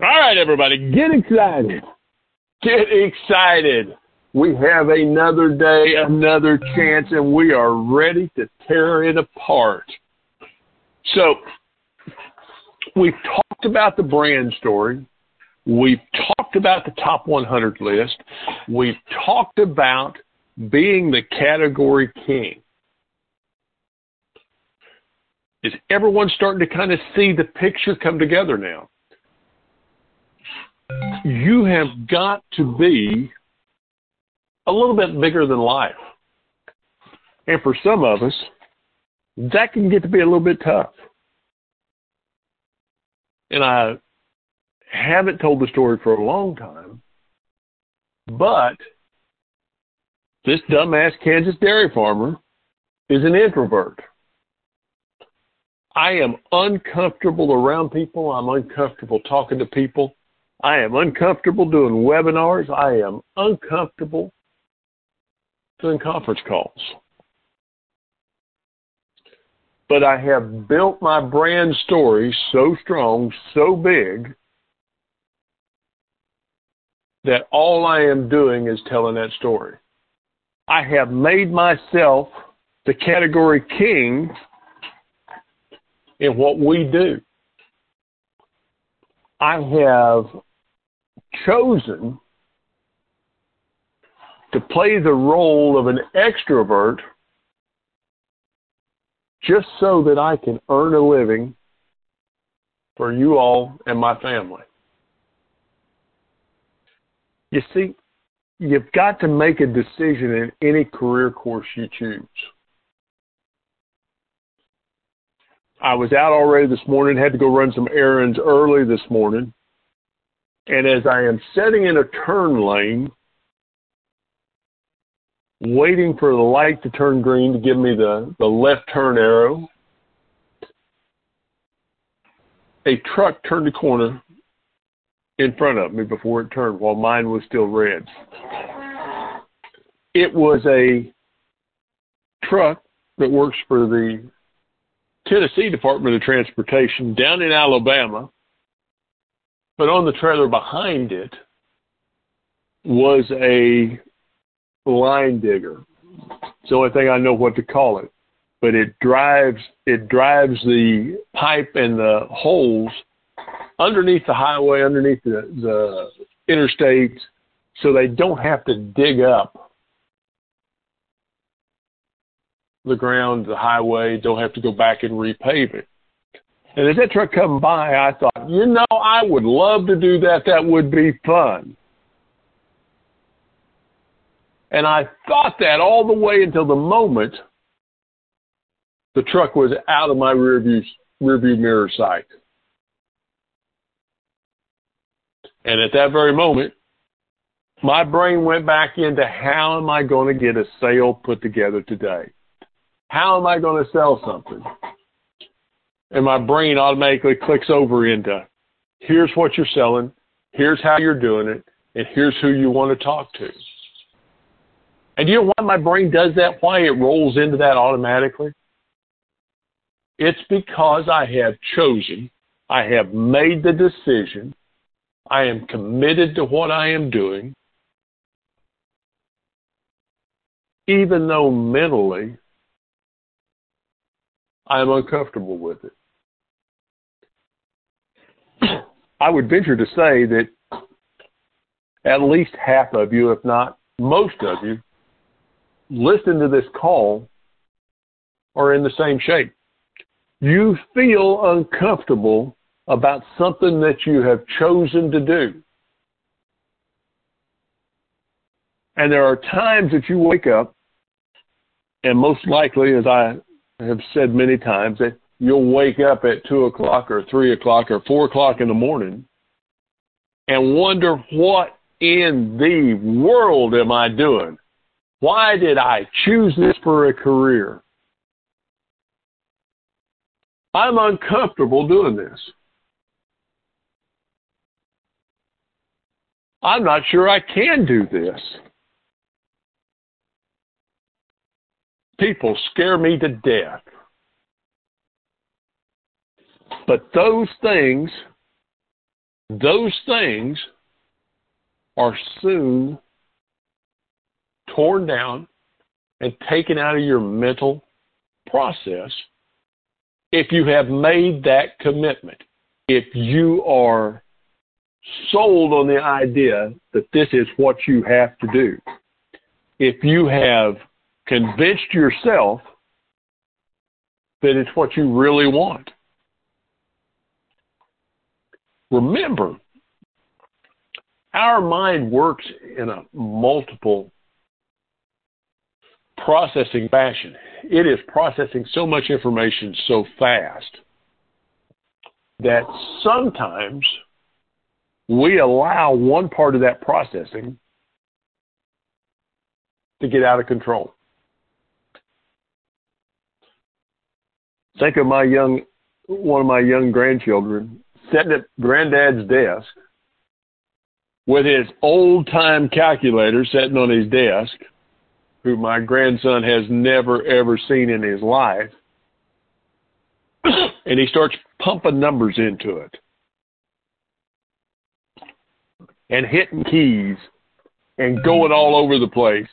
All right, everybody, get excited. Get excited. We have another day, another chance, and we are ready to tear it apart. So, we've talked about the brand story. We've talked about the top 100 list. We've talked about being the category king. Is everyone starting to kind of see the picture come together now? You have got to be a little bit bigger than life. And for some of us, that can get to be a little bit tough. And I haven't told the story for a long time, but this dumbass Kansas dairy farmer is an introvert. I am uncomfortable around people. I'm uncomfortable talking to people. I am uncomfortable doing webinars. I am uncomfortable doing conference calls. But I have built my brand story so strong, so big, that all I am doing is telling that story. I have made myself the category king in what we do. I have chosen to play the role of an extrovert just so that I can earn a living for you all and my family. You see, you've got to make a decision in any career course you choose. I was out already this morning, had to go run some errands early this morning. And as I am setting in a turn lane, waiting for the light to turn green to give me the, the left turn arrow, a truck turned the corner in front of me before it turned while mine was still red. It was a truck that works for the Tennessee Department of Transportation down in Alabama, but on the trailer behind it was a line digger. It's the only thing I know what to call it. But it drives it drives the pipe and the holes underneath the highway, underneath the, the interstate, so they don't have to dig up the ground, the highway, don't have to go back and repave it. And as that truck come by, I thought, you know, I would love to do that. That would be fun. And I thought that all the way until the moment the truck was out of my rear view, rear view mirror sight. And at that very moment, my brain went back into how am I going to get a sale put together today? How am I going to sell something? And my brain automatically clicks over into here's what you're selling, here's how you're doing it, and here's who you want to talk to. And you know why my brain does that? Why it rolls into that automatically? It's because I have chosen, I have made the decision, I am committed to what I am doing, even though mentally I am uncomfortable with it. I would venture to say that at least half of you, if not most of you, listen to this call are in the same shape. You feel uncomfortable about something that you have chosen to do. And there are times that you wake up, and most likely, as I have said many times that you'll wake up at two o'clock or three o'clock or four o'clock in the morning and wonder what in the world am I doing? Why did I choose this for a career? I'm uncomfortable doing this. I'm not sure I can do this. people scare me to death. But those things those things are soon torn down and taken out of your mental process if you have made that commitment. If you are sold on the idea that this is what you have to do. If you have convinced yourself that it's what you really want. Remember, our mind works in a multiple processing fashion. It is processing so much information so fast that sometimes we allow one part of that processing to get out of control. Think of my young, one of my young grandchildren sitting at granddad's desk with his old time calculator sitting on his desk, who my grandson has never ever seen in his life. and he starts pumping numbers into it and hitting keys and going all over the place.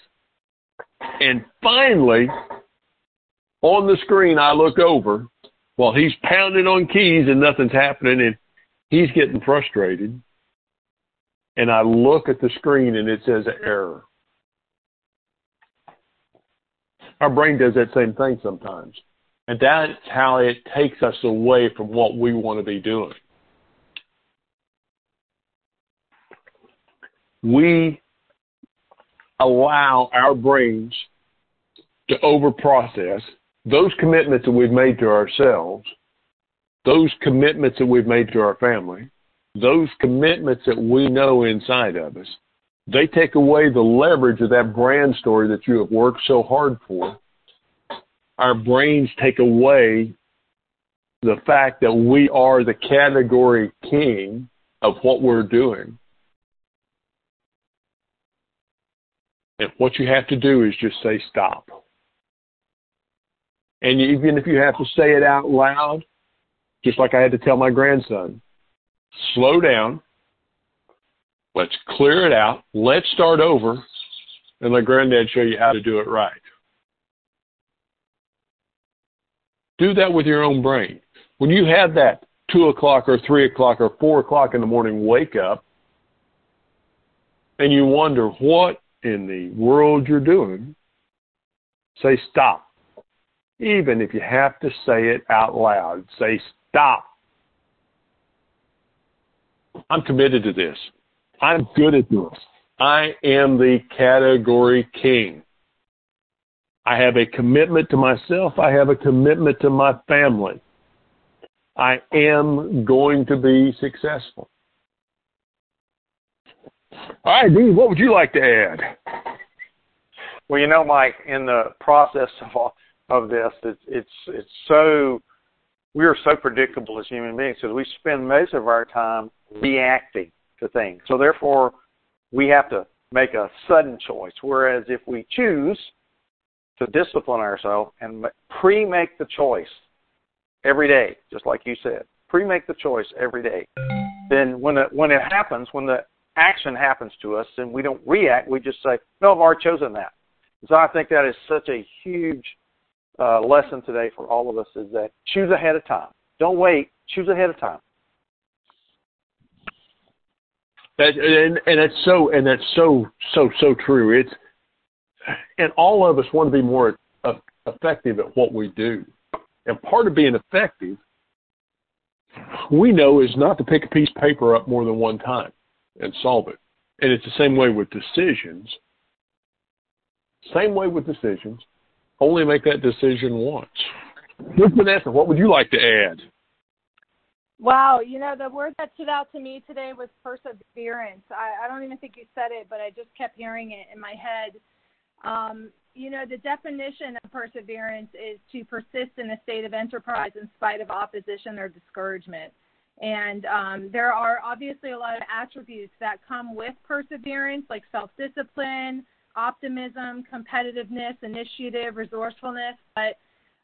And finally, on the screen, I look over while he's pounding on keys and nothing's happening, and he's getting frustrated. And I look at the screen and it says error. Our brain does that same thing sometimes. And that's how it takes us away from what we want to be doing. we allow our brains to overprocess those commitments that we've made to ourselves, those commitments that we've made to our family, those commitments that we know inside of us. They take away the leverage of that brand story that you have worked so hard for. Our brains take away the fact that we are the category king of what we're doing. And what you have to do is just say stop. And even if you have to say it out loud, just like I had to tell my grandson, slow down. Let's clear it out. Let's start over and let granddad show you how to do it right. Do that with your own brain. When you have that two o'clock or three o'clock or four o'clock in the morning wake up and you wonder what in the world you're doing, say stop. Even if you have to say it out loud, say stop. I'm committed to this. I'm good at this. I am the category king. I have a commitment to myself. I have a commitment to my family. I am going to be successful. All right, Dean, what would you like to add? Well, you know, Mike, in the process of all, of this, it's it's it's so we are so predictable as human beings because we spend most of our time reacting to things. So therefore, we have to make a sudden choice. Whereas if we choose to discipline ourselves and pre-make the choice every day, just like you said, pre-make the choice every day, then when it when it happens, when the action happens to us and we don't react, we just say, no, I've already chosen that. So I think that is such a huge uh, lesson today for all of us is that choose ahead of time. Don't wait. Choose ahead of time. That, and, and it's so and that's so so so true. It's and all of us want to be more effective at what we do. And part of being effective, we know, is not to pick a piece of paper up more than one time and solve it. And it's the same way with decisions. Same way with decisions. Only make that decision once. Miss Vanessa, what would you like to add? Wow, you know, the word that stood out to me today was perseverance. I, I don't even think you said it, but I just kept hearing it in my head. Um, you know, the definition of perseverance is to persist in a state of enterprise in spite of opposition or discouragement. And um, there are obviously a lot of attributes that come with perseverance, like self discipline, optimism, competitiveness, initiative, resourcefulness. But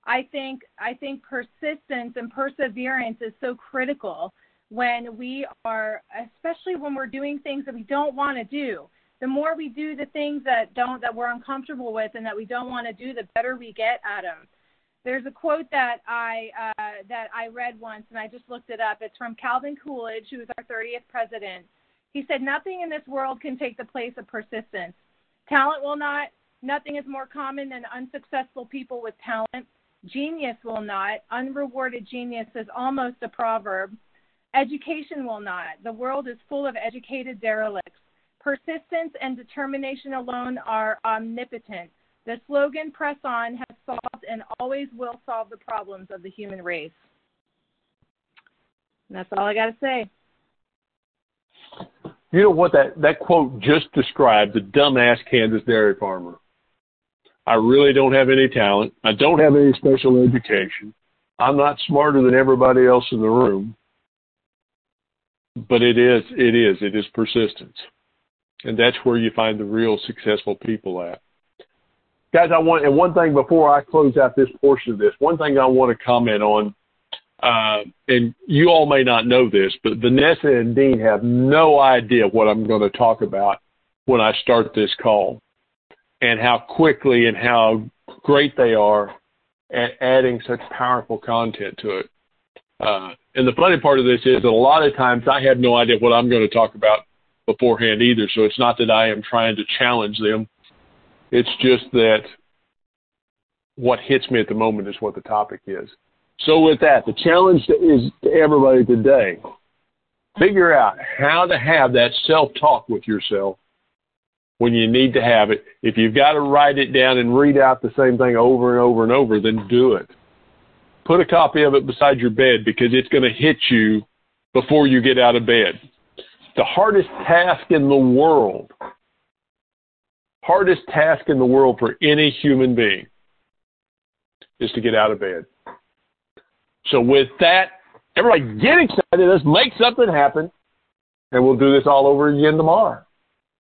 I think I think persistence and perseverance is so critical when we are, especially when we're doing things that we don't want to do. The more we do the things that don't that we're uncomfortable with and that we don't want to do, the better we get at them. There's a quote that I uh, that I read once, and I just looked it up. It's from Calvin Coolidge, who was our 30th president. He said, "Nothing in this world can take the place of persistence. Talent will not. Nothing is more common than unsuccessful people with talent. Genius will not. Unrewarded genius is almost a proverb. Education will not. The world is full of educated derelicts. Persistence and determination alone are omnipotent. The slogan Press On has solved and always will solve the problems of the human race. And that's all I got to say. You know what that, that quote just described the dumbass Kansas dairy farmer. I really don't have any talent. I don't have any special education. I'm not smarter than everybody else in the room. But it is, it is, it is persistence. And that's where you find the real successful people at. Guys, I want, and one thing before I close out this portion of this, one thing I want to comment on, uh, and you all may not know this, but Vanessa and Dean have no idea what I'm going to talk about when I start this call and how quickly and how great they are at adding such powerful content to it. Uh, and the funny part of this is that a lot of times I have no idea what I'm going to talk about beforehand either. So it's not that I am trying to challenge them. It's just that what hits me at the moment is what the topic is. So with that, the challenge is to everybody today. Figure out how to have that self-talk with yourself when you need to have it. If you've got to write it down and read out the same thing over and over and over, then do it. Put a copy of it beside your bed because it's going to hit you before you get out of bed. The hardest task in the world, hardest task in the world for any human being is to get out of bed. So with that, everybody get excited. Let's make something happen. And we'll do this all over again tomorrow.